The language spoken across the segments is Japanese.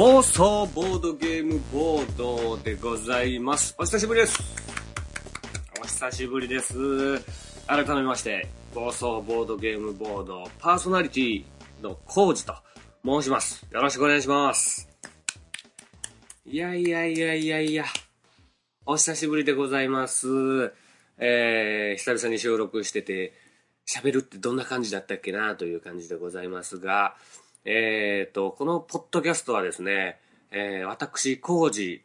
暴走ボードゲームボードでございます。お久しぶりです。お久しぶりです。改めまして、暴走ボードゲームボードパーソナリティのコウジと申します。よろしくお願いします。いやいやいやいやいや、お久しぶりでございます。えー、久々に収録してて、喋るってどんな感じだったっけなという感じでございますが、えーと、このポッドキャストはですね、えー、私、コウジ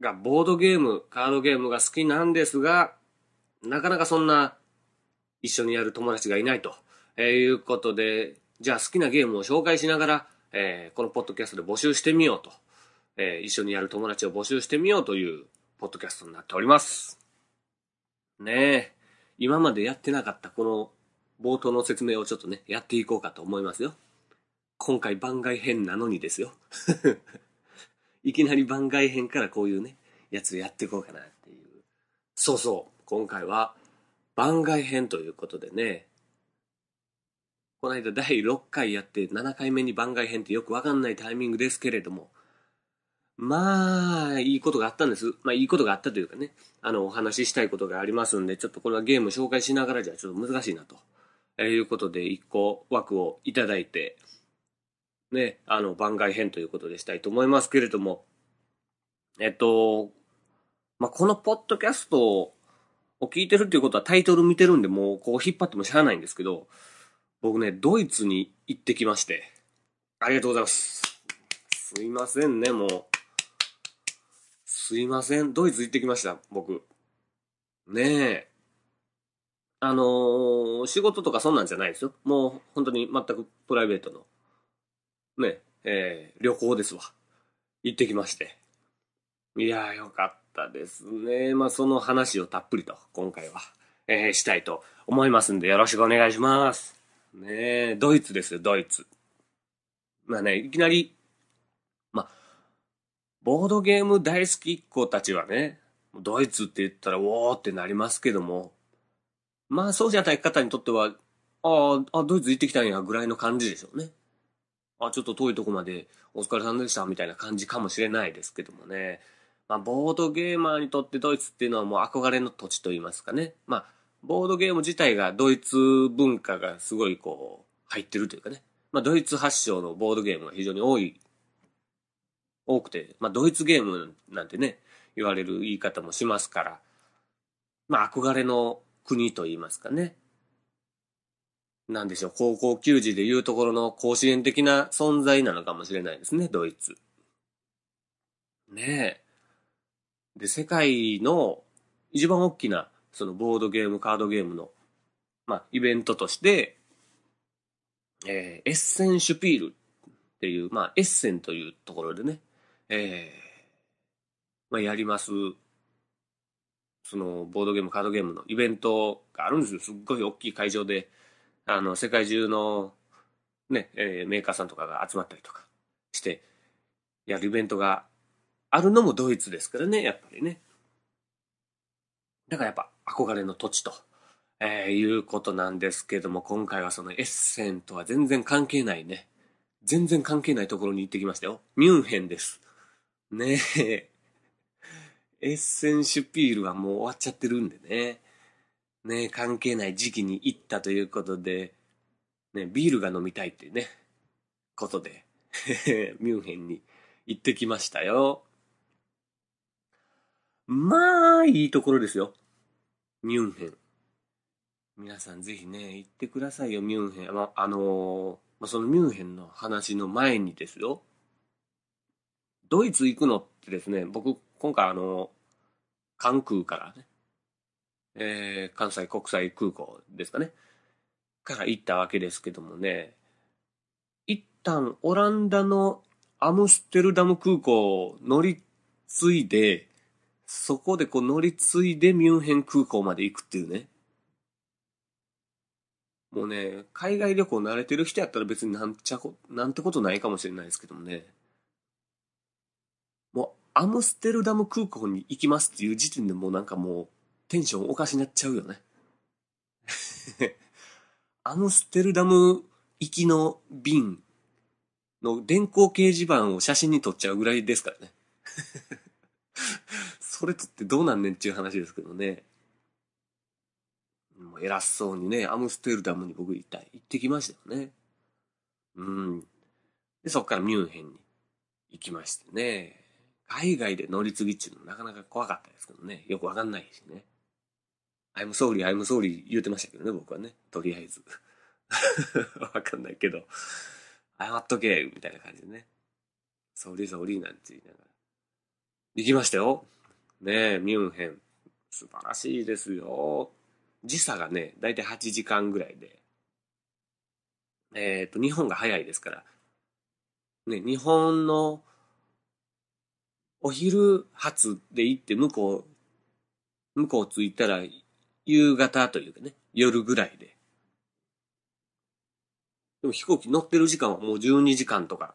がボードゲーム、カードゲームが好きなんですが、なかなかそんな一緒にやる友達がいないと、えーいうことで、じゃあ好きなゲームを紹介しながら、えーこのポッドキャストで募集してみようと、えー一緒にやる友達を募集してみようというポッドキャストになっております。ねえ、今までやってなかったこの冒頭の説明をちょっとね、やっていこうかと思いますよ。今回番外編なのにですよ。いきなり番外編からこういうね、やつやっていこうかなっていう。そうそう、今回は番外編ということでね、この間第6回やって7回目に番外編ってよくわかんないタイミングですけれども、まあ、いいことがあったんです。まあ、いいことがあったというかね、あの、お話ししたいことがありますんで、ちょっとこれはゲーム紹介しながらじゃちょっと難しいなと。えーいうことで、一個枠をいただいて、ね、あの、番外編ということでしたいと思いますけれども、えっと、まあ、このポッドキャストを聞いてるっていうことはタイトル見てるんで、もうこう引っ張ってもしゃあないんですけど、僕ね、ドイツに行ってきまして、ありがとうございます。すいませんね、もう。すいません。ドイツ行ってきました、僕。ねえ。あのー仕事とかそんなんじゃないですよ。もう本当に全くプライベートの、ね、えー旅行ですわ。行ってきまして。いやーよかったですね。まあその話をたっぷりと今回は、えーしたいと思いますんでよろしくお願いします。ね、ドイツですよ、ドイツ。まあね、いきなり、まあ、ボードゲーム大好きっ子たちはね、ドイツって言ったら、おーってなりますけども、まあ、そうじゃない方にとっては、ああ、ドイツ行ってきたんや、ぐらいの感じでしょうね。あ、ちょっと遠いとこまでお疲れ様でした、みたいな感じかもしれないですけどもね。まあ、ボードゲーマーにとってドイツっていうのはもう憧れの土地といいますかね。まあ、ボードゲーム自体がドイツ文化がすごいこう、入ってるというかね。まあ、ドイツ発祥のボードゲームが非常に多い、多くて、まあ、ドイツゲームなんてね、言われる言い方もしますから、まあ、憧れの国と言いますかね。なんでしょう、高校球児でいうところの甲子園的な存在なのかもしれないですね、ドイツ。ねえ。で、世界の一番大きな、そのボードゲーム、カードゲームの、まあ、イベントとして、えーエッセンシュピールっていう、まあ、エッセンというところでね、えーまあ、やります、その、ボードゲーム、カードゲームのイベントがあるんですよ。すっごい大きい会場で、あの、世界中の、ね、えーメーカーさんとかが集まったりとかして、やるイベントがあるのもドイツですからね、やっぱりね。だからやっぱ憧れの土地と、えーいうことなんですけども、今回はそのエッセンとは全然関係ないね。全然関係ないところに行ってきましたよ。ミュンヘンです。ねえ。エッセンシュピールはもう終わっちゃってるんでね。ね、関係ない時期に行ったということで、ね、ビールが飲みたいっていうね、ことで、ミュンヘンに行ってきましたよ。まあ、いいところですよ。ミュンヘン。皆さんぜひね、行ってくださいよ、ミュンヘン。まあ、のま、そのミュンヘンの話の前にですよ。ドイツ行くのってですね、僕、今回あの、関空からね、えー関西国際空港ですかね、から行ったわけですけどもね、一旦オランダのアムステルダム空港を乗り継いで、そこでこう乗り継いでミュンヘン空港まで行くっていうね。もうね、海外旅行慣れてる人やったら別になんちゃこ、なんてことないかもしれないですけどもね。もう、アムステルダム空港に行きますっていう時点でもうなんかもう、テンションおかしなっちゃうよね。アムステルダム行きの便の電光掲示板を写真に撮っちゃうぐらいですからね。それとってどうなんねんっていう話ですけどね。もう偉そうにね、アムステルダムに僕行った行ってきましたよね。うん。で、そっからミュンヘンに行きましてね。海外で乗り継ぎっていうのなかなか怖かったですけどね。よくわかんないしね。I'm sorry, I'm sorry 言うてましたけどね、僕はね。とりあえず。わかんないけど。謝っとけ、みたいな感じでね。ソーリーソーリーなんて言いながら。行きましたよ。ねえ、ミュンヘン。素晴らしいですよ。時差がね、だいたい8時間ぐらいで。えっ、ー、と、日本が早いですから。ね、日本のお昼発で行って向こう、向こう着いたら夕方というかね、夜ぐらいで。でも飛行機乗ってる時間はもう12時間とか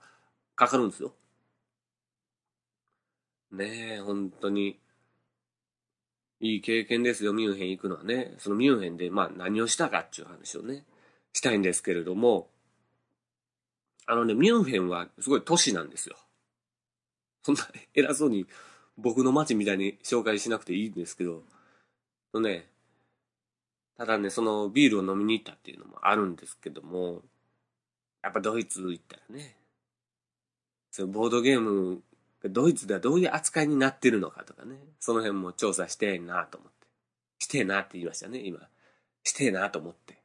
かかるんですよ。ねえ、本当に。いい経験ですよ、ミュンヘン行くのはね。そのミュンヘンで、まあ何をしたかっていう話をね、したいんですけれども、あのね、ミュンヘンはすごい都市なんですよ。そんな偉そうに僕の街みたいに紹介しなくていいんですけど、とね、ただね、そのビールを飲みに行ったっていうのもあるんですけども、やっぱドイツ行ったらね、そのボードゲームドイツではどういう扱いになってるのかとかね、その辺も調査してえなと思って。してえなって言いましたね、今。してえなと思って。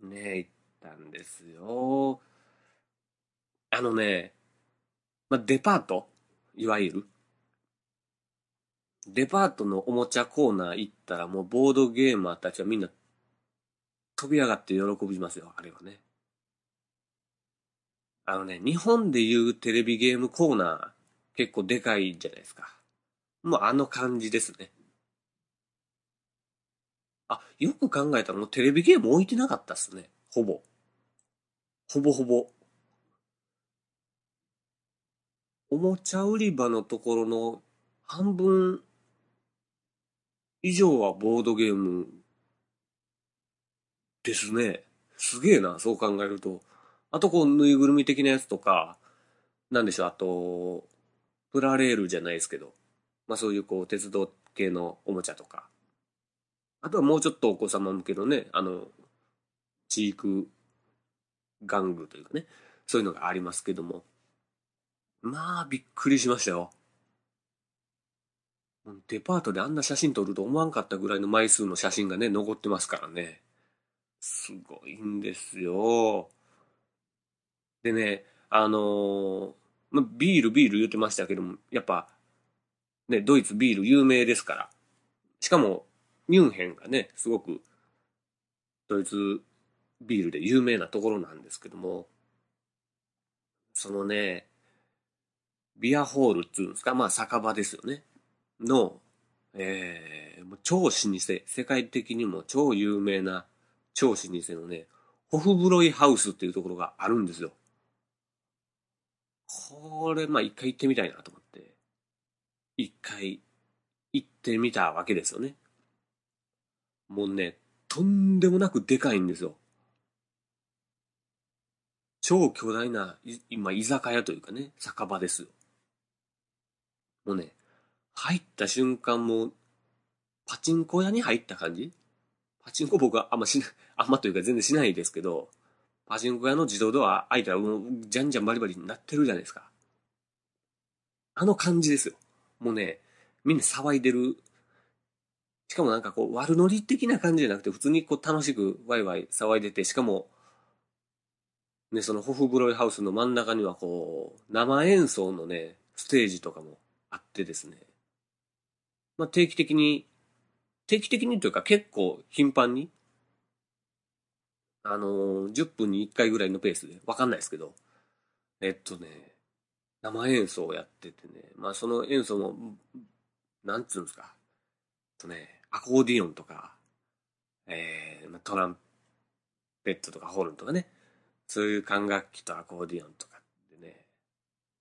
ね、行ったんですよ。あのね、まあ、デパートいわゆる。デパートのおもちゃコーナー行ったらもうボードゲーマーたちはみんな飛び上がって喜びますよ、あれはね。あのね、日本でいうテレビゲームコーナー結構でかいじゃないですか。もうあの感じですね。あ、よく考えたらもうテレビゲーム置いてなかったっすね。ほぼ。ほぼほぼ。おもちゃ売り場のところの半分以上はボードゲームですね。すげえな、そう考えると。あとこう、ぬいぐるみ的なやつとか、なんでしょう、あと、プラレールじゃないですけど、まあそういうこう、鉄道系のおもちゃとか、あとはもうちょっとお子様向けのね、あの、チーク玩具というかね、そういうのがありますけども、まあ、びっくりしましたよ。デパートであんな写真撮ると思わんかったぐらいの枚数の写真がね、残ってますからね。すごいんですよ。でね、あのー、ま、ビールビール言ってましたけども、やっぱ、ね、ドイツビール有名ですから。しかも、ミュンヘンがね、すごく、ドイツビールで有名なところなんですけども、そのね、ビアホールっていうんですか、まあ酒場ですよね。の、えー、超老舗、世界的にも超有名な超老舗のね、ホフブロイハウスっていうところがあるんですよ。これ、まあ一回行ってみたいなと思って、一回行ってみたわけですよね。もうね、とんでもなくでかいんですよ。超巨大な、今、居酒屋というかね、酒場ですよ。もうね、入った瞬間も、パチンコ屋に入った感じ？パチンコ僕はあんましない、あんまというか全然しないですけど、パチンコ屋の自動ドア開いたらもう、じゃんじゃんバリバリになってるじゃないですか。あの感じですよ。もうね、みんな騒いでる。しかもなんかこう、悪ノリ的な感じじゃなくて、普通にこう楽しくワイワイ騒いでて、しかも、ね、そのホフブロイハウスの真ん中にはこう、生演奏のね、ステージとかもあってですね。まあ定期的に、定期的にというか結構頻繁にあのー、10分に1回ぐらいのペースで、わかんないですけど、えっとね、生演奏をやっててね、まあその演奏も、なんつうんですか、とね、アコーディオンとか、えー、トランペットとかホルンとかね、そういう管楽器とアコーディオンとかでね、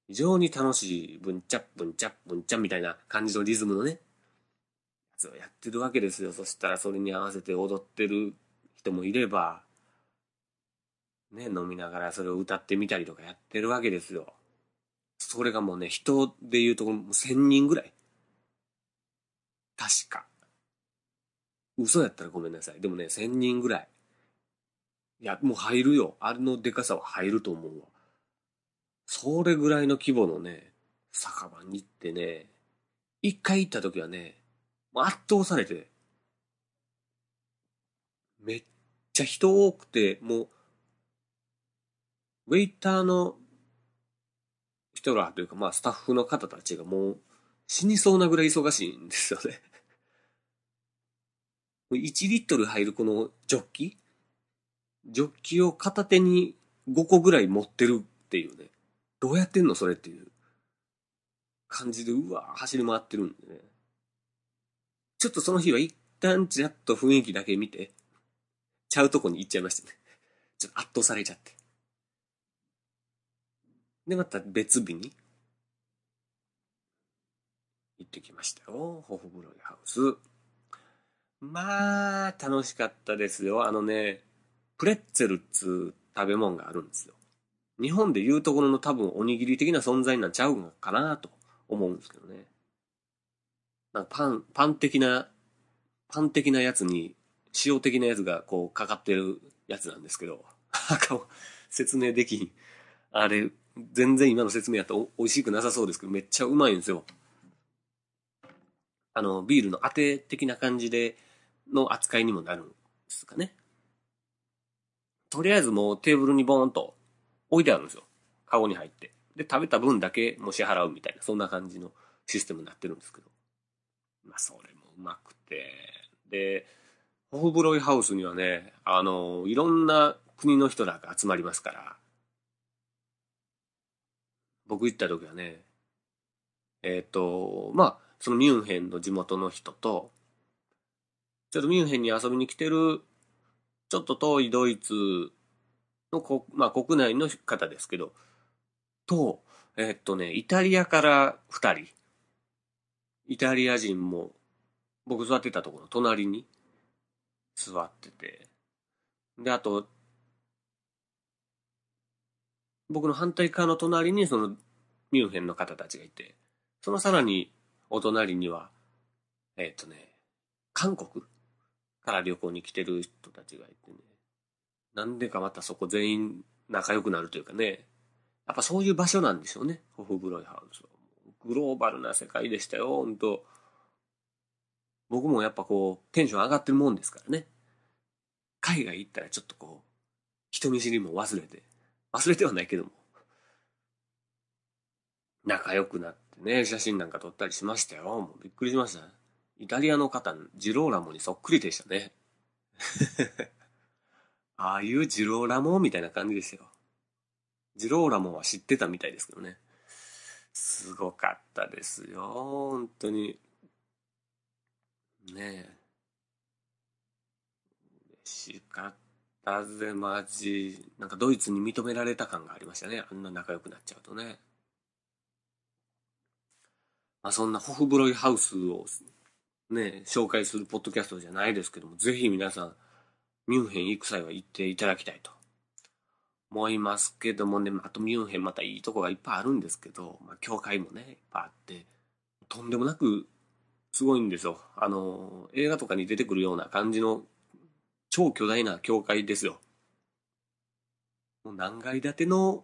非常に楽しい、ブンチャッブンチャッブンチャみたいな感じのリズムのね、つをやってるわけですよ。そしたらそれに合わせて踊ってる人もいれば、ね、飲みながらそれを歌ってみたりとかやってるわけですよ。それがもうね、人で言うともう1000人ぐらい。確か。嘘やったらごめんなさい。でもね、1000人ぐらい。いや、もう入るよ。あれのデカさは入ると思うわ。それぐらいの規模のね、酒場に行ってね、一回行った時はね、圧倒されて、めっちゃ人多くて、もう、ウェイターの人らというか、まあスタッフの方たちがもう死にそうなぐらい忙しいんですよね。1リットル入るこのジョッキ？ジョッキを片手に5個ぐらい持ってるっていうね。どうやってんのそれっていう感じで、うわ走り回ってるんでね。ちょっとその日は一旦ちらっと雰囲気だけ見て、ちゃうとこに行っちゃいましたね。ちょっと圧倒されちゃって。で、また別日に行ってきましたよ。ホフブロイハウス。まあ、楽しかったですよ。あのね、プレッツェルっつう食べ物があるんですよ。日本で言うところの多分おにぎり的な存在なんちゃうのかなと思うんですけどね。なんかパン、パン的な、パン的なやつに塩的なやつがこうかかってるやつなんですけど、説明できん。あれ、全然今の説明やったら美味しくなさそうですけど、めっちゃうまいんですよ。あの、ビールの当て的な感じでの扱いにもなるんですかね。とりあえずもうテーブルにボーンと置いてあるんですよ。カゴに入って。で、食べた分だけもう支払うみたいな、そんな感じのシステムになってるんですけど。まあ、それもうまくて。で、ホフブロイハウスにはね、あの、いろんな国の人らが集まりますから、僕行った時はね、えっ、ー、と、まあ、そのミュンヘンの地元の人と、ちょっとミュンヘンに遊びに来てる、ちょっと遠いドイツのこ、まあ、国内の方ですけど、と、えっとね、イタリアから二人。イタリア人も、僕座ってたところ隣に座ってて。で、あと、僕の反対側の隣にそのミュンヘンの方たちがいて、そのさらにお隣には、えっ、とね、韓国から旅行に来てる人たちがいてね、なんでかまたそこ全員仲良くなるというかね、やっぱそういう場所なんでしょうね、ホフブロイハウスは。グローバルな世界でしたよ、本当僕もやっぱこう、テンション上がってるもんですからね。海外行ったらちょっとこう、人見知りも忘れて、忘れてはないけども、仲良くなってね、写真なんか撮ったりしましたよ。もうびっくりしました。イタリアの方、ジローラモにそっくりでしたね。ああいうジローラモみたいな感じですよ。ジローラモは知ってたみたいですけどね。すごかったですよ。本当に。ねえ。嬉しかったぜ、マジ。なんかドイツに認められた感がありましたね。あんな仲良くなっちゃうとね。まあそんなホフブロイハウスをね、紹介するポッドキャストじゃないですけども、ぜひ皆さん、ミュンヘン行く際は行っていただきたいと思いますけどもね、あとミュンヘンまたいいとこがいっぱいあるんですけど、まあ、教会もね、いっぱいあって、とんでもなくすごいんですよ。あの、映画とかに出てくるような感じの超巨大な教会ですよ。もう何階建ての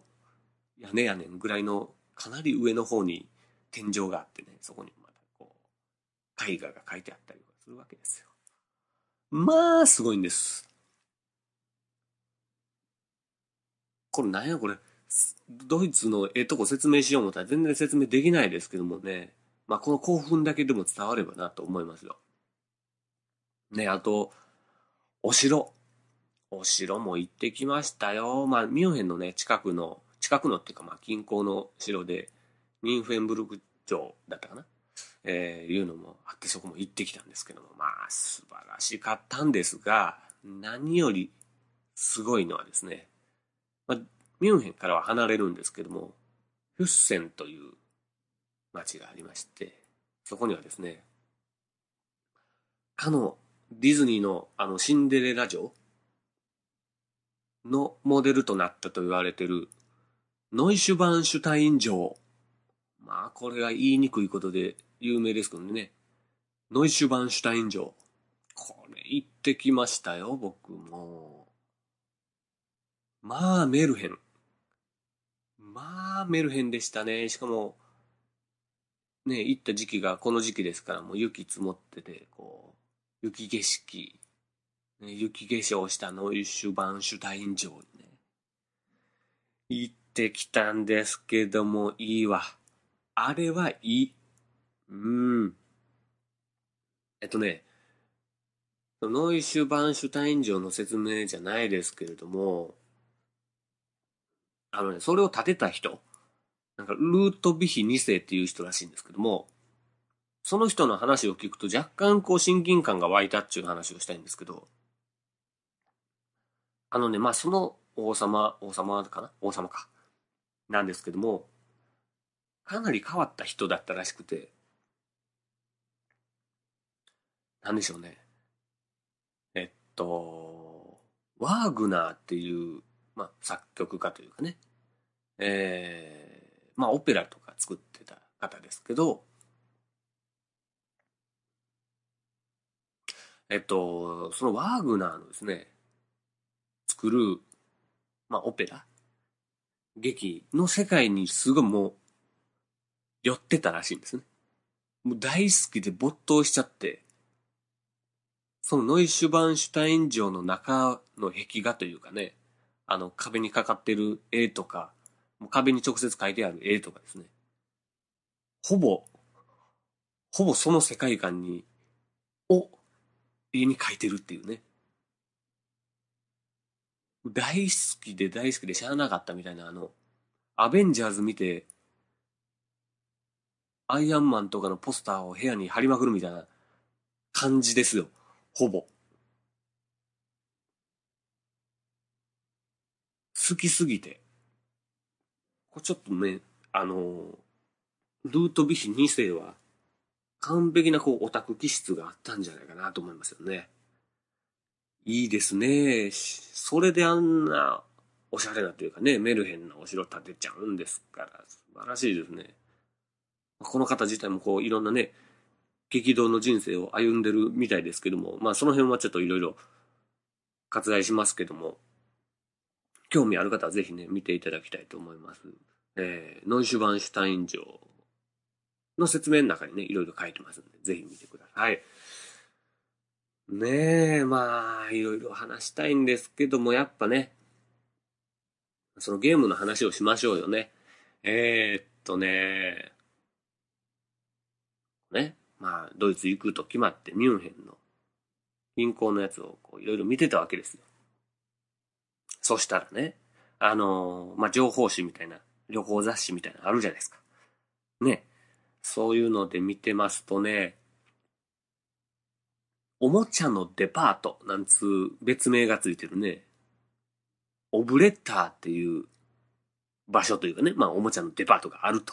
屋根やねんぐらいのかなり上の方に天井があってね、そこにまたこう、絵画が描いてあったりするわけですよ。まあ、すごいんです。これなんやこれ、ドイツのええとこ説明しよう思ったら全然説明できないですけどもね、まあこの興奮だけでも伝わればなと思いますよ。ね、あと、お城。お城も行ってきましたよ。まあミュンヘンのね、近くの、近くのっていうかまあ近郊の城で、ミンフェンブルク城だったかなえー、いうのもあってそこも行ってきたんですけども、まあ素晴らしかったんですが、何よりすごいのはですね、まあ、ミュンヘンからは離れるんですけども、フッセンという町がありまして、そこにはですね、かのディズニーのあのシンデレラ城のモデルとなったと言われてるノイシュバンシュタイン城。まあ、これが言いにくいことで有名ですけどね。ノイシュバンシュタイン城。これ行ってきましたよ、僕も。まあ、メルヘン。まあ、メルヘンでしたね。しかも、ね、行った時期がこの時期ですから、もう雪積もってて、こう、雪景色、ね、雪化粧したノイシュバンシュタイン城にね、行ってきたんですけども、いいわ。あれはいい。うん。えっとね、ノイシュバンシュタイン城の説明じゃないですけれども、あのね、それを建てた人、なんか、ルートビヒ2世っていう人らしいんですけども、その人の話を聞くと若干こう親近感が湧いたっていう話をしたいんですけど、あのね、まあその王様、王様かな？王様か。なんですけども、かなり変わった人だったらしくて、なんでしょうね。えっと、ワーグナーっていう、まあ作曲家というかね、えー、まあオペラとか作ってた方ですけど、えっと、そのワーグナーのですね、作る、まあオペラ、劇の世界にすごいもう、寄ってたらしいんですね。もう大好きで没頭しちゃって、そのノイシュバンシュタイン城の中の壁画というかね、あの壁にかかってる絵とか、もう壁に直接書いてある絵とかですね。ほぼ、ほぼその世界観に、を絵に描いてるっていうね。大好きで大好きで知らなかったみたいなあの、アベンジャーズ見て、アイアンマンとかのポスターを部屋に貼りまくるみたいな感じですよ。ほぼ。好きすぎて。これちょっとね、あの、ルートビヒ2世は、完璧なこうオタク気質があったんじゃないかなと思いますよね。いいですね。それであんなおしゃれなというかね、メルヘンなお城建てちゃうんですから、素晴らしいですね。この方自体もこういろんなね、激動の人生を歩んでるみたいですけども、まあその辺はちょっといろいろ割愛しますけども、興味ある方はぜひね、見ていただきたいと思います。えー、ノイシュバンシュタイン城の説明の中にね、いろいろ書いてますんで、ぜひ見てください。ねえ、まあ、いろいろ話したいんですけども、やっぱね、そのゲームの話をしましょうよね。えー、っとね、ね、まあ、ドイツ行くと決まってミュンヘンの銀行のやつをこういろいろ見てたわけですよ。そしたらね、あのー、まあ、情報誌みたいな、旅行雑誌みたいなのあるじゃないですか。ね。そういうので見てますとね、おもちゃのデパートなんつう別名がついてるね、オブレッターっていう場所というかね、まあおもちゃのデパートがあると。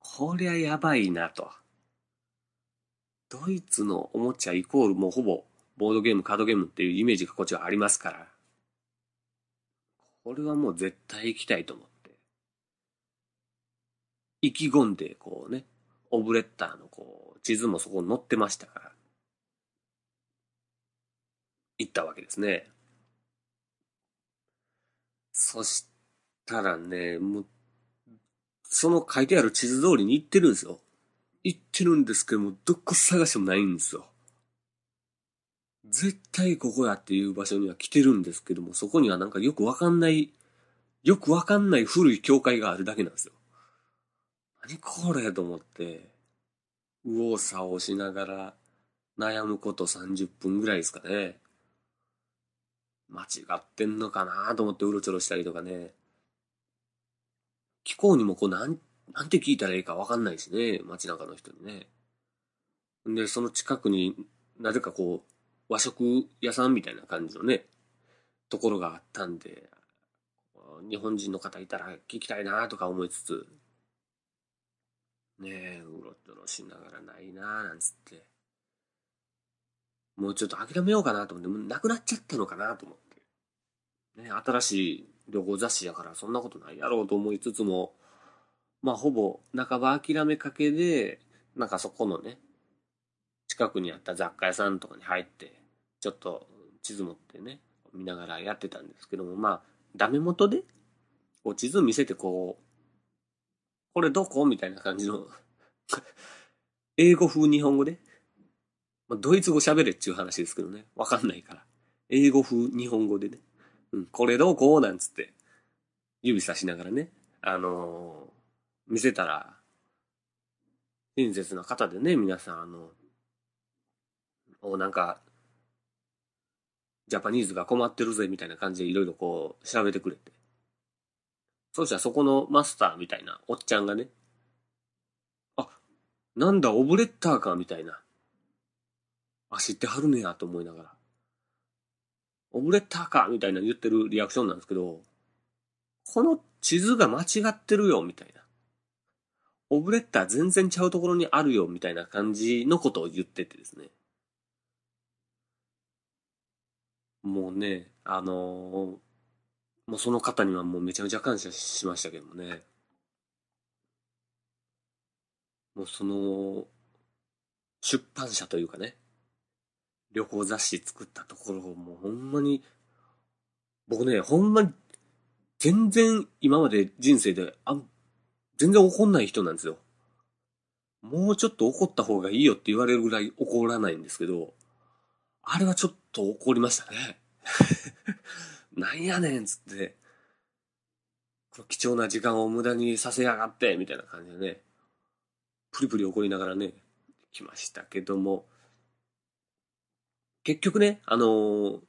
こりゃやばいなと。ドイツのおもちゃイコールもうほぼボードゲーム、カードゲームっていうイメージがこっちはありますから。これはもう絶対行きたいと思って。意気込んで、こうね、オブレッターのこう、地図もそこに載ってましたから、行ったわけですね。そしたらね、もう、その書いてある地図通りに行ってるんですよ。行ってるんですけども、どこ探してもないんですよ。絶対ここやっていう場所には来てるんですけども、そこにはなんかよくわかんない、よくわかんない古い教会があるだけなんですよ。何これと思って、右往左往しながら悩むこと30分ぐらいですかね。間違ってんのかなと思ってうろちょろしたりとかね。気候にもこうなん、なんて聞いたらいいかわかんないしね。街中の人にね。で、その近くになぜかこう、和食屋さんみたいな感じのね、ところがあったんで、日本人の方いたら聞きたいなとか思いつつ、ねえ、うろちょろしながらないななんつって、もうちょっと諦めようかなと思って、もうなくなっちゃったのかなと思って。ね、新しい旅行雑誌やからそんなことないやろうと思いつつも、まあほぼ半ば諦めかけで、なんかそこのね、近くにあった雑貨屋さんとかに入って、ちょっと地図持ってね、見ながらやってたんですけども、まあ、ダメ元で、こう地図見せてこう、これどこみたいな感じの 英語風日本語で、まあ、ドイツ語喋れっちゅう話ですけどね、わかんないから。英語風日本語でね、うん、これどこなんつって、指さしながらね、あのー、見せたら、親切な方でね、皆さん、あの、おなんか、ジャパニーズが困ってるぜみたいな感じでいろいろこう調べてくれて。そしたらそこのマスターみたいなおっちゃんがね、あ、なんだオブレッターかみたいな。あ、知ってはるねやと思いながら。オブレッターかみたいな言ってるリアクションなんですけど、この地図が間違ってるよみたいな。オブレッター全然ちゃうところにあるよみたいな感じのことを言っててですね。もうね、あのー、もうその方にはもうめちゃめちゃ感謝しましたけどもね。もうその、出版社というかね、旅行雑誌作ったところをもうほんまに、僕ね、ほんまに、全然今まで人生で、あ全然怒んない人なんですよ。もうちょっと怒った方がいいよって言われるぐらい怒らないんですけど、あれはちょっとと怒りましたね。なんやねんつって、この貴重な時間を無駄にさせやがって、みたいな感じでね、プリプリ怒りながらね、来ましたけども、結局ね、あのー、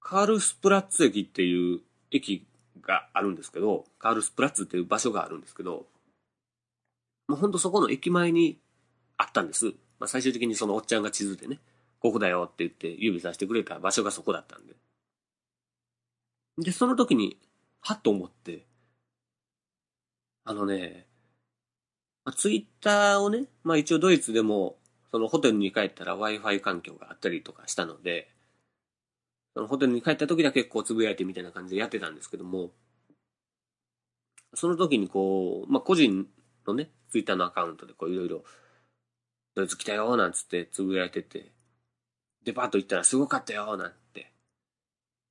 カールスプラッツ駅っていう駅があるんですけど、カールスプラッツっていう場所があるんですけど、もうほんとそこの駅前にあったんです。まあ、最終的にそのおっちゃんが地図でね、ここだよって言って指さしてくれた場所がそこだったんで。で、その時に、はっと思って、あのね、まあ、ツイッターをね、まあ一応ドイツでも、そのホテルに帰ったら Wi-Fi 環境があったりとかしたので、そのホテルに帰った時だけこうつぶやいてみたいな感じでやってたんですけども、その時にこう、まあ個人のね、ツイッターのアカウントでこういろいろドイツ来たよ、なんつってつぶやいてて、デパート行ったらすごかったよ、なんて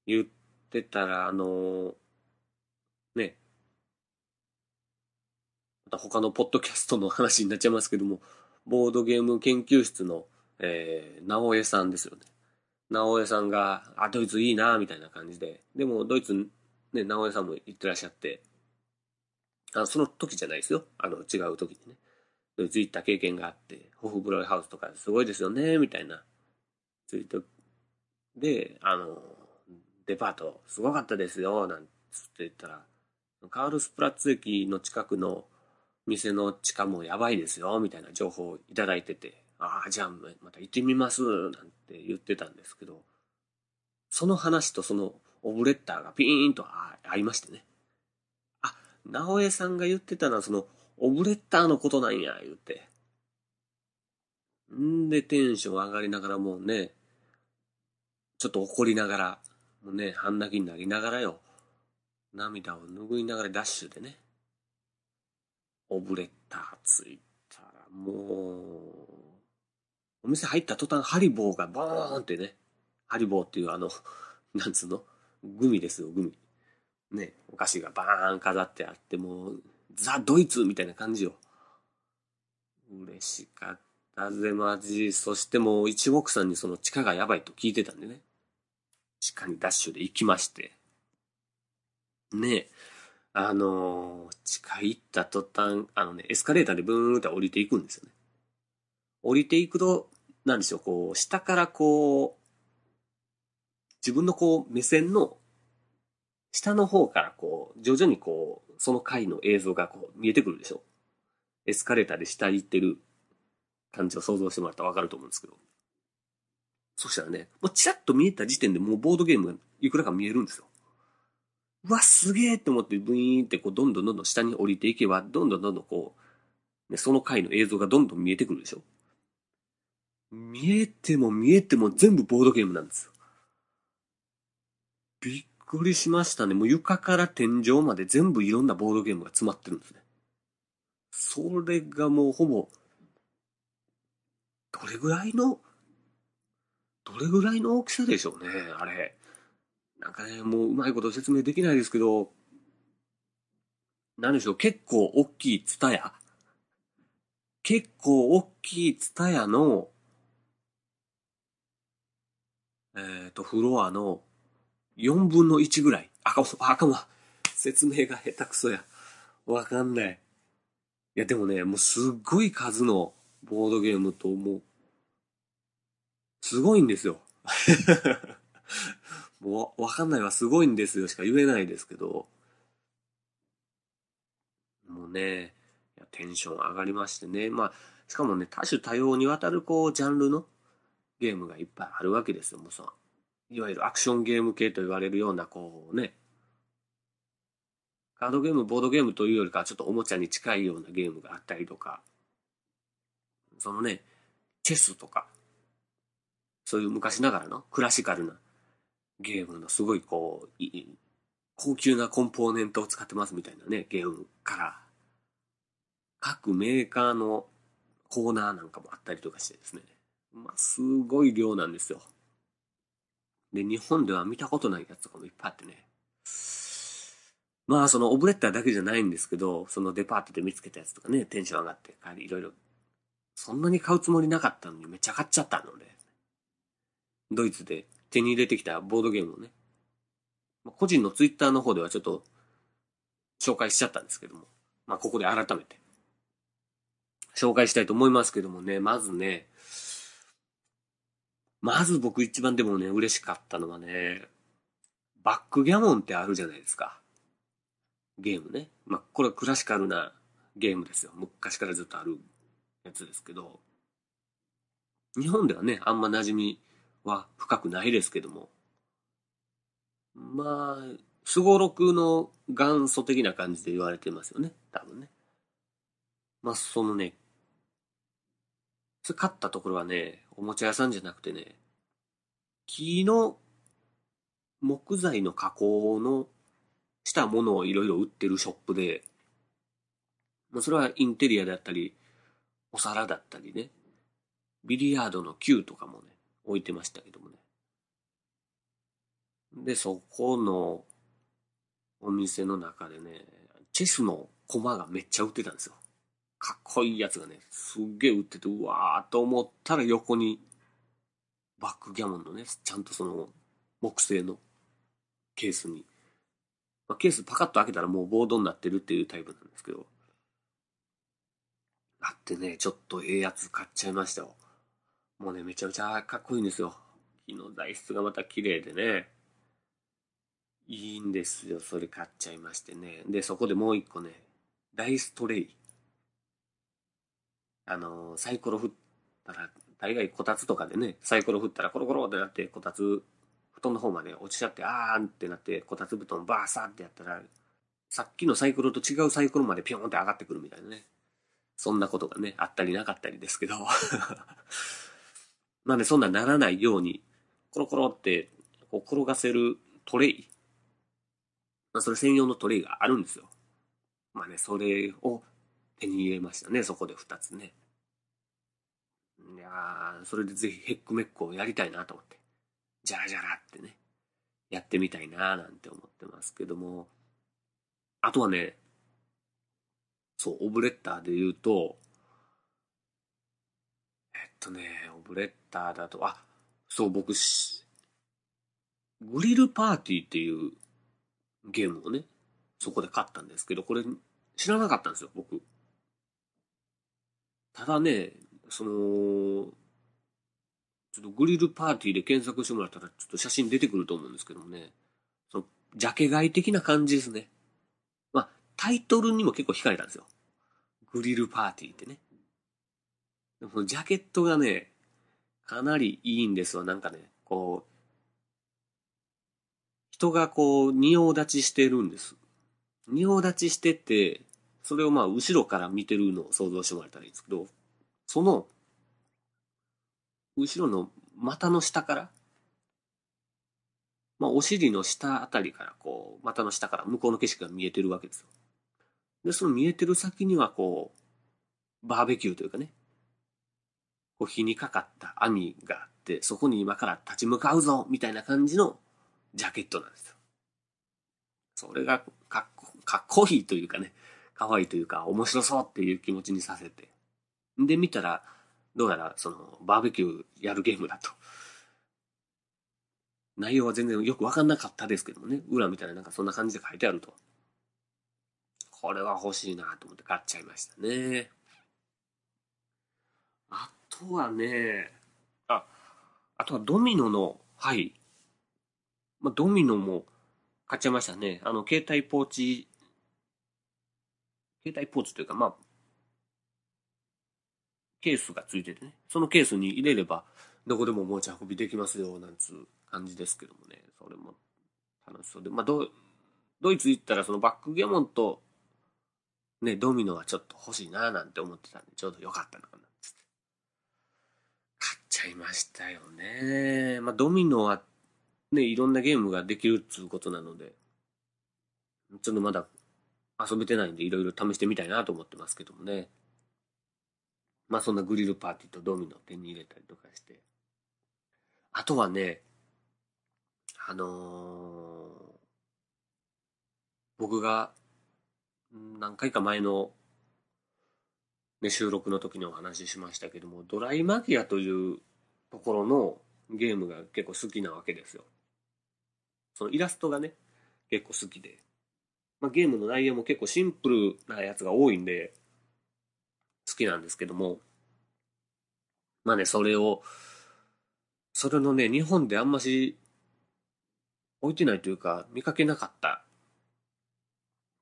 言ってたら、あのー、ね、また他のポッドキャストの話になっちゃいますけども、ボードゲーム研究室の、えー、直江さんですよね。直江さんが、あ、ドイツいいな、みたいな感じで。でも、ドイツ、ね、直江さんも行ってらっしゃって、あその時じゃないですよ。あの、違う時にね。ドイツ行った経験があって、ホフブロイハウスとかすごいですよね、みたいなツイートで、あの、デパートすごかったですよ、なんつって言ったら、カールスプラッツ駅の近くの店の地下もやばいですよ、みたいな情報をいただいてて、ああ、じゃあまた行ってみます、なんて言ってたんですけど、その話とそのオブレッターがピーンと合いましてね。あ、直江さんが言ってたのはそのオブレッターのことなんや、言って。んでテンション上がりながらもうね、ちょっと怒りながら、もうね、半泣きになりながらよ、涙を拭いながらダッシュでね、オブレッターついたら、もう、お店入った途端ハリボーがボーンってね、ハリボーっていうあの、なんつうの？グミですよ、グミ。ね、お菓子がバーン飾ってあって、もう、ザ・ドイツみたいな感じよ。嬉しかったぜ、マジ。そしてもう一目散にその地下がやばいと聞いてたんでね。地下にダッシュで行きまして。ねえあのー、地下行った途端、あのね、エスカレーターでブーンって降りていくんですよね。降りていくと、なんでしょう、こう、下からこう、自分のこう、目線の、下の方からこう、徐々にこう、その回の映像がこう、見えてくるでしょ。エスカレーターで下行ってる感じを想像してもらったらわかると思うんですけど。そしたらね、もうチラッと見えた時点でもうボードゲームがいくらか見えるんですよ。うわ、すげえって思ってブイーンってこうどんどんどんどん下に降りていけば、どんどんどんどんこう、ね、その回の映像がどんどん見えてくるでしょ。見えても見えても全部ボードゲームなんですよ。びっくりしましたね。もう床から天井まで全部いろんなボードゲームが詰まってるんですね。それがもうほぼ、どれぐらいの、どれぐらいの大きさでしょうね、あれ。なんかね、もううまいこと説明できないですけど、なんでしょう、結構大きいツタヤ結構大きいツタヤの、えっ、ー、と、フロアの4分の1ぐらい。あかも、あかも。説明が下手くそや。わかんない。いや、でもね、もうすっごい数のボードゲームと、もう、すごいんですよ。もう、わかんないわ、すごいんですよしか言えないですけど、もうね、テンション上がりましてね。まあ、しかもね、多種多様にわたる、こう、ジャンルのゲームがいっぱいあるわけですよ。もうさ、いわゆるアクションゲーム系と言われるような、こうね、カードゲーム、ボードゲームというよりかはちょっとおもちゃに近いようなゲームがあったりとか、そのね、チェスとか、そういう昔ながらのクラシカルなゲームのすごいこう、高級なコンポーネントを使ってますみたいなね、ゲームから、各メーカーのコーナーなんかもあったりとかしてですね、まあ、すごい量なんですよ。で、日本では見たことないやつとかもいっぱいあってね。まあ、そのオブレッターだけじゃないんですけど、そのデパートで見つけたやつとかね、テンション上がって、いろいろ、そんなに買うつもりなかったのにめっちゃ買っちゃったので、ドイツで手に入れてきたボードゲームをね、個人のツイッターの方ではちょっと紹介しちゃったんですけども、まあ、ここで改めて。紹介したいと思いますけどもね、まずね、まず僕一番でもね、嬉しかったのはね、バックギャモンってあるじゃないですか。ゲームね。まあ、これはクラシカルなゲームですよ。昔からずっとあるやつですけど、日本ではね、あんま馴染みは深くないですけども、まあ、すごろくの元祖的な感じで言われてますよね。多分ね。まあ、そのね、買ったところはね、おもちゃ屋さんじゃなくてね、木の木材の加工のしたものをいろいろ売ってるショップで、まあ、それはインテリアであったり、お皿だったりね、ビリヤードの球とかもね、置いてましたけどもね。で、そこのお店の中でね、チェスの駒がめっちゃ売ってたんですよ。かっこいいやつがね、すっげえ売ってて、うわーと思ったら横に、バックギャモンのね、ちゃんとその、木製のケースに、まあ、ケースパカッと開けたらもうボードになってるっていうタイプなんですけど、あってね、ちょっとええやつ買っちゃいましたよ。もうね、めちゃめちゃかっこいいんですよ。木の材質がまた綺麗でね。いいんですよ。それ買っちゃいましてね。で、そこでもう一個ね、ダイストレイ。あの、サイコロ振ったら、大概こたつとかでね、サイコロ振ったらコロコロってなって、こたつ、布団の方まで落ちちゃって、あーんってなって、こたつ布団バーサーってやったら、さっきのサイコロと違うサイコロまでピョンって上がってくるみたいなね。そんなことがね、あったりなかったりですけど。なんでそんなならないように、コロコロってこう転がせるトレイ。まあ、それ専用のトレイがあるんですよ。まあね、それを手に入れましたね、そこで2つね。いや、それでぜひヘックメックをやりたいなと思って。じゃらじゃらってね、やってみたいななんて思ってますけども。あとはね、そう、オブレッターで言うと、えっとね、オブレッターだと、あ、そう、僕グリルパーティーっていうゲームをね、そこで買ったんですけど、これ知らなかったんですよ、僕。ただね、その、ちょっとグリルパーティーで検索してもらったら、ちょっと写真出てくると思うんですけどもね、その、ジャケ買い的な感じですね。まあ、タイトルにも結構惹かれたんですよ。グリルパーティーってね。でも、ジャケットがね、かなりいいんですわ。なんかね、こう、人がこう、仁王立ちしてるんです。仁王立ちしてて、それをまあ後ろから見てるのを想像してもらえたらいいんですけど、その、後ろの股の下から、まあ、お尻の下あたりからこう、股の下から向こうの景色が見えてるわけですよ。で、その見えてる先にはこう、バーベキューというかね、こう火にかかった網があって、そこに今から立ち向かうぞみたいな感じのジャケットなんですよ。それがかっこかっこいいというかね、可愛いというか面白そうっていう気持ちにさせて。で、見たら、どうやらそのバーベキューやるゲームだと。内容は全然よくわかんなかったですけどもね、裏見たらなんかそんな感じで書いてあると。これは欲しいなと思って買っちゃいましたね。あとはね、あ、あとはドミノの、はい。まあ、ドミノも買っちゃいましたね。あの、携帯ポーチ、携帯ポーチというか、まあ、ケースがついててね、そのケースに入れれば、どこでも持ち運びできますよ、なんつう感じですけどもね、それも楽しそうで、まあ、ドイツ行ったらそのバックギャモンと、ね、ドミノはちょっと欲しいななんて思ってたんで、ちょうどよかったのかなつって。買っちゃいましたよね。まあ、ドミノはね、いろんなゲームができるっつうことなので、ちょっとまだ遊べてないんで、いろいろ試してみたいなと思ってますけどもね。まあそんなグリルパーティーとドミノ手に入れたりとかして。あとはね、あのー、僕が何回か前の、ね、収録の時にお話ししましたけども、ドライマギアというところのゲームが結構好きなわけですよ。そのイラストがね、結構好きで。まあ、ゲームの内容も結構シンプルなやつが多いんで、きなんですけども、まあね、それを、それのね、日本であんまし置いてないというか、見かけなかった。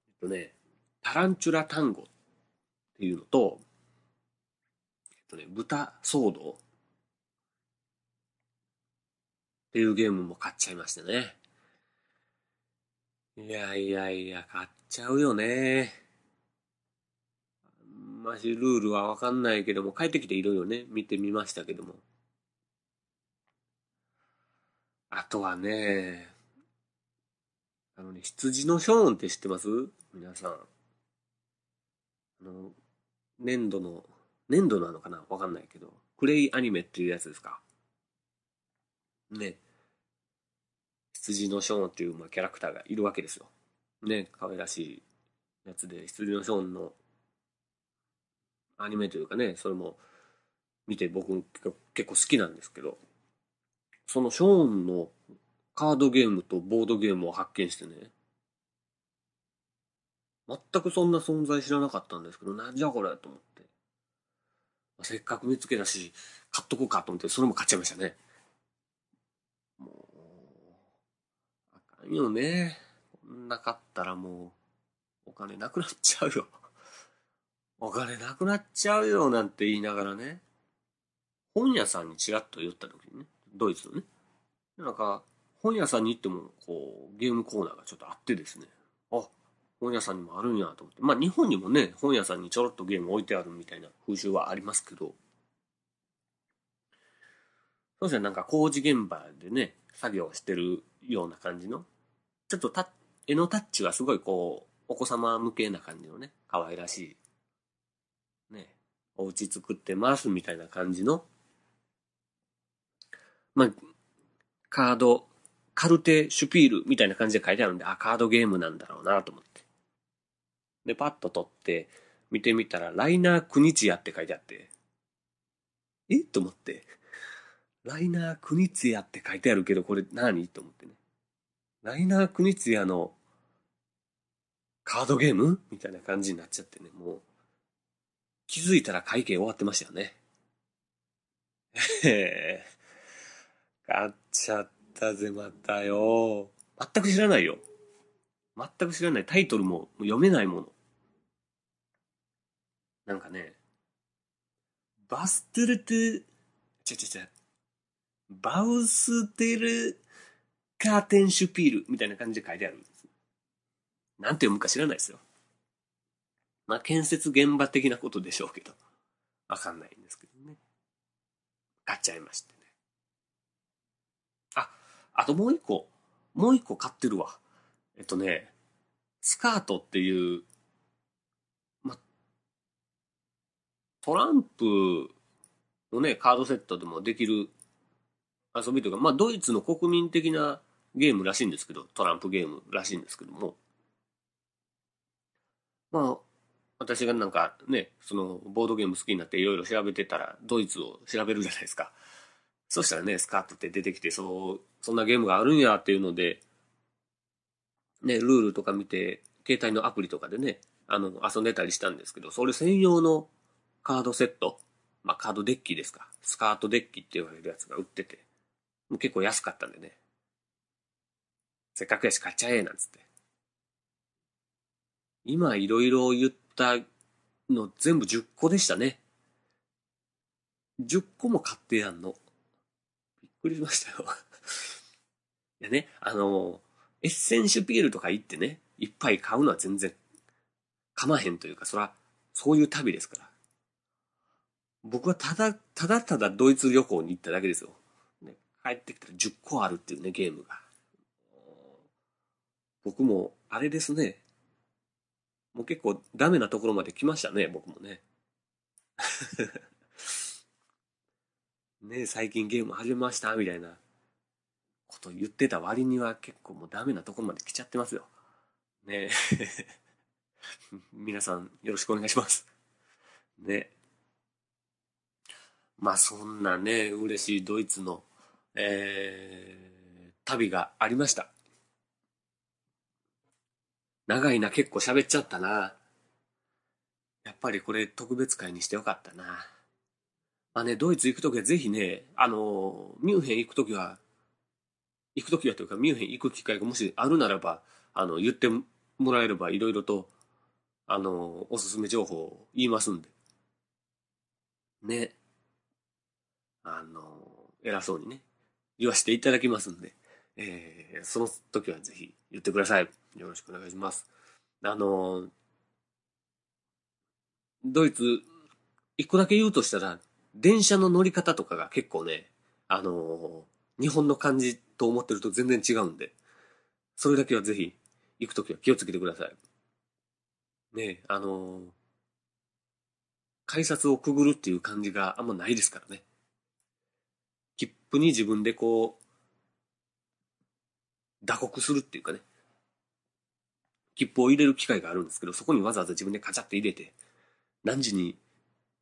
えっとね、タランチュラ単語っていうのと、えっとね、豚騒動っていうゲームも買っちゃいましたね。いやいやいや、買っちゃうよね。ましルールはわかんないけども、帰ってきていろいろね、見てみましたけども。あとはね、あのね、羊のショーンって知ってます？皆さん。あの、粘土の、粘土なのかな？わかんないけど、クレイアニメっていうやつですか？ね。羊のショーンっていう、まあ、キャラクターがいるわけですよ。ね、可愛らしいやつで、羊のショーンのアニメというかね、それも見て僕結構好きなんですけど、そのショーンのカードゲームとボードゲームを発見してね、全くそんな存在知らなかったんですけど、なんじゃこれと思って。せっかく見つけたし、買っとこうかと思って、それも買っちゃいましたね。もう、あかんよね。こんな買ったらもう、お金なくなっちゃうよ。お金なくなっちゃうよなんて言いながらね、本屋さんにちらっと寄った時にね、ドイツのね、なんか、本屋さんに行っても、こう、ゲームコーナーがちょっとあってですね、あ、本屋さんにもあるんやと思って。まあ日本にもね、本屋さんにちょろっとゲーム置いてあるみたいな風習はありますけど、そうですね、なんか工事現場でね、作業してるような感じの、ちょっとた絵のタッチはすごいこう、お子様向けな感じのね、可愛らしい、ね、お家作ってますみたいな感じの、まあ、カード、カルテシュピールみたいな感じで書いてあるんで、あ、カードゲームなんだろうなと思って。で、パッと取って、見てみたら、ライナー・クニチヤって書いてあって、え？と思って、ライナー・クニツヤって書いてあるけど、これ何？と思ってね。ライナー・クニツヤのカードゲーム？みたいな感じになっちゃってね、もう、気づいたら会計終わってましたよね。へえ、買っちゃったぜ、またよ。全く知らないよ。全く知らない。タイトルも読めないもの。なんかね、バストゥルトゥ、ちゃちゃちゃ、バウステルカーテンシュピールみたいな感じで書いてあるんです。なんて読むか知らないですよ。まあ、建設現場的なことでしょうけど、わかんないんですけどね。買っちゃいましてね。あ、あともう一個、もう一個買ってるわ。えっとね、スカートっていう、ま、トランプのね、カードセットでもできる遊びというか、まあ、ドイツの国民的なゲームらしいんですけど、トランプゲームらしいんですけども、まあ、私がなんかね、その、ボードゲーム好きになっていろいろ調べてたら、ドイツを調べるじゃないですか。そしたらね、スカートって出てきて、そう、そんなゲームがあるんやっていうので、ね、ルールとか見て、携帯のアプリとかでね、あの、遊んでたりしたんですけど、それ専用のカードセット、まあカードデッキですか、スカートデッキって言われるやつが売ってて、もう結構安かったんでね、せっかくやし買っちゃえ、なんつって。今いろいろ言ってたの全部10個でしたね。10個も買ってやんの。びっくりしましたよ。いやね、あの、エッセンシュピールとか行ってね、いっぱい買うのは全然構わへんというか、そら、そういう旅ですから。僕はただ、ただただドイツ旅行に行っただけですよ。ね、帰ってきたら10個あるっていうね、ゲームが。僕も、あれですね。もう結構ダメなところまで来ましたね、僕もね。ね最近ゲーム始めましたみたいなこと言ってた割には結構もうダメなところまで来ちゃってますよ。ね 皆さんよろしくお願いします。ね。まあそんなね、嬉しいドイツの、えー、旅がありました。長いな、結構喋っちゃったな。やっぱりこれ特別会にしてよかったな。まあね、ドイツ行くときはぜひね、あの、ミュンヘン行くときは行くときはというか、ミュンヘン行く機会がもしあるならば、あの、言ってもらえれば、いろいろと、あの、おすすめ情報を言いますんで。ね。あの、偉そうにね、言わせていただきますんで、えー、その時はぜひ言ってください。よろしくお願いします。あの、ドイツ、一個だけ言うとしたら、電車の乗り方とかが結構ね、あの、日本の感じと思ってると全然違うんで、それだけはぜひ、行くときは気をつけてください。ね、あのー、改札をくぐるっていう感じがあんまないですからね。切符に自分でこう、打刻するっていうかね。切符を入れる機械があるんですけど、そこにわざわざ自分でカチャって入れて、何時に、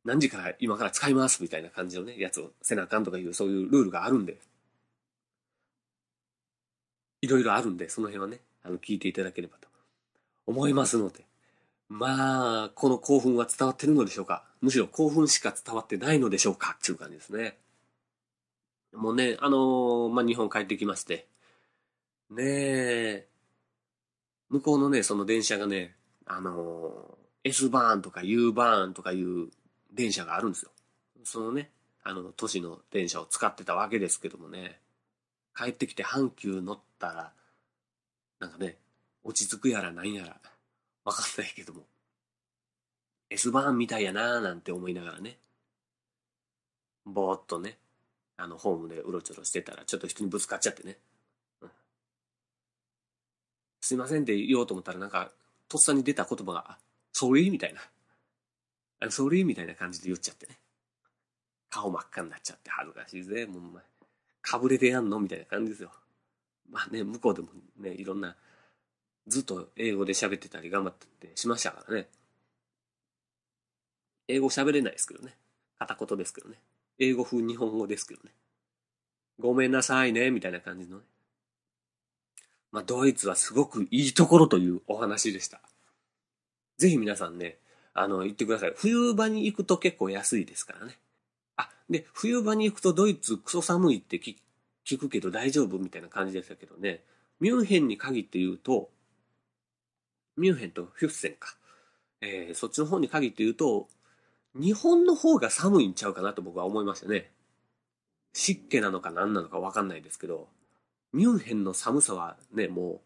何時から今から使いますみたいな感じのね、やつをせなあかんとかいうそういうルールがあるんで、いろいろあるんで、その辺はね、あの、聞いていただければと思いますので。まあ、この興奮は伝わってるのでしょうか？むしろ興奮しか伝わってないのでしょうか？っていう感じですね。もうね、あのー、まあ、日本帰ってきまして。ねえ、向こうのね、その電車がね、あの、S バーンとか U バーンとかいう電車があるんですよ。そのね、あの、都市の電車を使ってたわけですけどもね。帰ってきて阪急乗ったら、なんかね、落ち着くやらなんやら、わかんないけども、S バーンみたいやなーなんて思いながらね、ぼーっとね、あの、ホームでうろちょろしてたら、ちょっと人にぶつかっちゃってね。すいませんって言おうと思ったら、なんか、とっさに出た言葉が、sorry? みたいな。sorry? みたいな感じで言っちゃってね。顔真っ赤になっちゃって恥ずかしいぜ、もうお前。かぶれてやんのみたいな感じですよ。まあね、向こうでもね、いろんな、ずっと英語で喋ってたり頑張ってしましたからね。英語喋れないですけどね。片言ですけどね。英語風日本語ですけどね。ごめんなさいね、みたいな感じのね。まあ、ドイツはすごくいいところというお話でした。ぜひ皆さんね、あの、言ってください。冬場に行くと結構安いですからね。あ、で、冬場に行くとドイツクソ寒いって聞くけど大丈夫みたいな感じでしたけどね。ミュンヘンに限って言うと、ミュンヘンとフュッセンか。えー、そっちの方に限って言うと、日本の方が寒いんちゃうかなと僕は思いましたね。湿気なのか何なのかわかんないですけど、ミュンヘンの寒さはね、も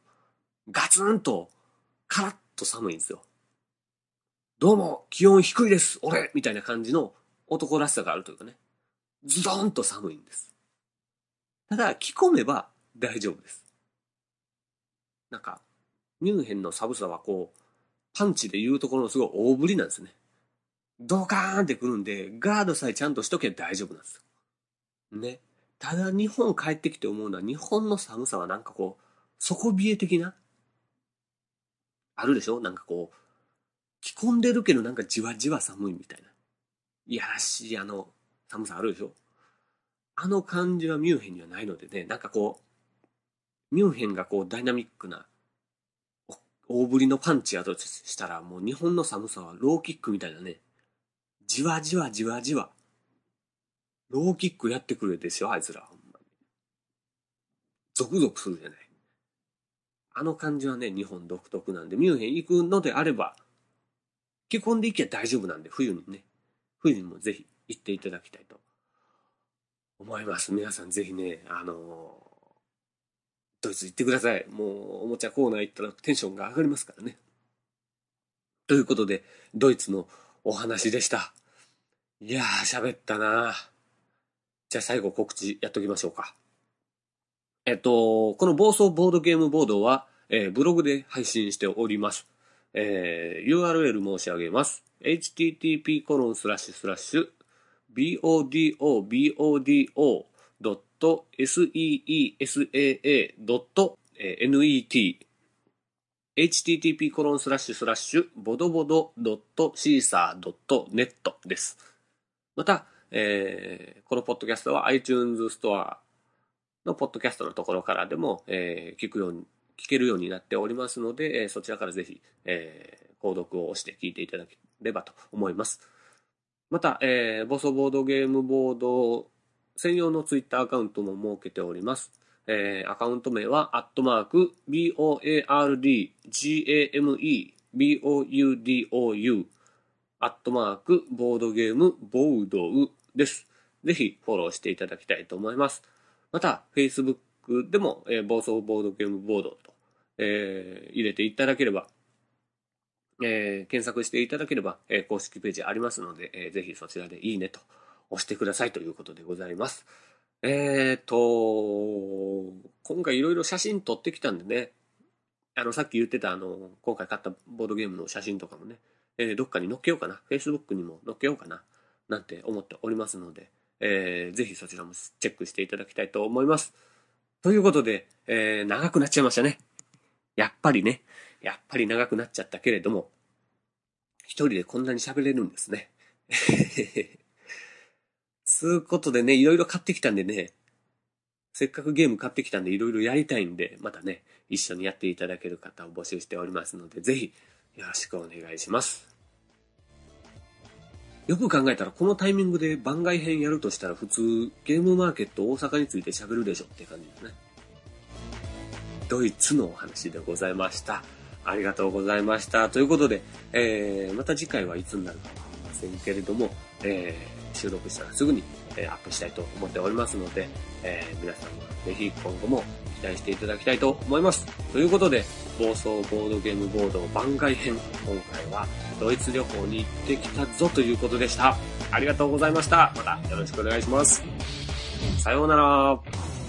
う、ガツンと、カラッと寒いんですよ。どうも、気温低いです、俺みたいな感じの男らしさがあるというかね、ズドンと寒いんです。ただ、着込めば大丈夫です。なんか、ミュンヘンの寒さはこう、パンチで言うところのすごい大振りなんですね。ドカーンってくるんで、ガードさえちゃんとしとけば大丈夫なんですよ。ね。ただ日本帰ってきて思うのは、日本の寒さはなんかこう、底冷え的な？あるでしょ？なんかこう、着込んでるけどなんかじわじわ寒いみたいな。いやらしいあの寒さあるでしょ？あの感じはミュンヘンにはないのでね、なんかこう、ミュンヘンがこうダイナミックな大振りのパンチやとしたら、もう日本の寒さはローキックみたいなね、じわじわじわじわ、ローキックやってくるでしょ、あいつら。ほんまに。ゾクゾクするじゃない。あの感じはね、日本独特なんで、ミュンヘン行くのであれば、着込んでいけば大丈夫なんで、冬にね、冬にもぜひ行っていただきたいと思います。皆さんぜひね、あのードイツ行ってください。もう、おもちゃコーナー行ったらテンションが上がりますからね。ということで、ドイツのお話でした。いやー、喋ったなじゃあ最後告知やっときましょうか。えっと、この暴走ボードゲームボードは、えー、ブログで配信しております。えー、URL 申し上げます。http コロンスラッシュスラッシュ bodobodo seesaa.net http コロンスラッシュスラッシュボドボド .caesar.net です。また、えー、このポッドキャストは iTunes ストアのポッドキャストのところからでも、えー、聞くように、聞けるようになっておりますので、えー、そちらからぜひ、えー、購読を押して聞いていただければと思います。また、えー、ボソボードゲームボード専用のツイッターアカウントも設けております。えー、アカウント名は、アットマーク、BOARDGAMEBOUDOU、アットマーク、ボードゲーム、ボードウです。ぜひフォローしていただきたいと思います。また、Facebook でも、えー、暴走ボードゲームボードと、えー、入れていただければ、えー、検索していただければ、え、公式ページありますので、えー、ぜひそちらでいいねと押してくださいということでございます。えっ、と、今回いろいろ写真撮ってきたんでね、あの、さっき言ってたあの、今回買ったボードゲームの写真とかもね、え、どっかに載っけようかな。Facebook にも載っけようかな。なんて思っておりますので、えー、ぜひそちらもチェックしていただきたいと思います。ということで、えー、長くなっちゃいましたね。やっぱりね、やっぱり長くなっちゃったけれども、一人でこんなに喋れるんですね。つうことでね、いろいろ買ってきたんでね、せっかくゲーム買ってきたんでいろいろやりたいんで、またね、一緒にやっていただける方を募集しておりますので、ぜひよろしくお願いします。よく考えたらこのタイミングで番外編やるとしたら普通ゲームマーケット大阪について喋るでしょって感じですね。ドイツのお話でございました。ありがとうございました。ということで、えー、また次回はいつになるかわかりませんけれども、えー収録したらすぐに、えアップしたいと思っておりますので、えー、皆さんもぜひ今後も期待していただきたいと思います。ということで、暴走ボードゲームボード番外編、今回はドイツ旅行に行ってきたぞということでした。ありがとうございました。またよろしくお願いします。さようなら。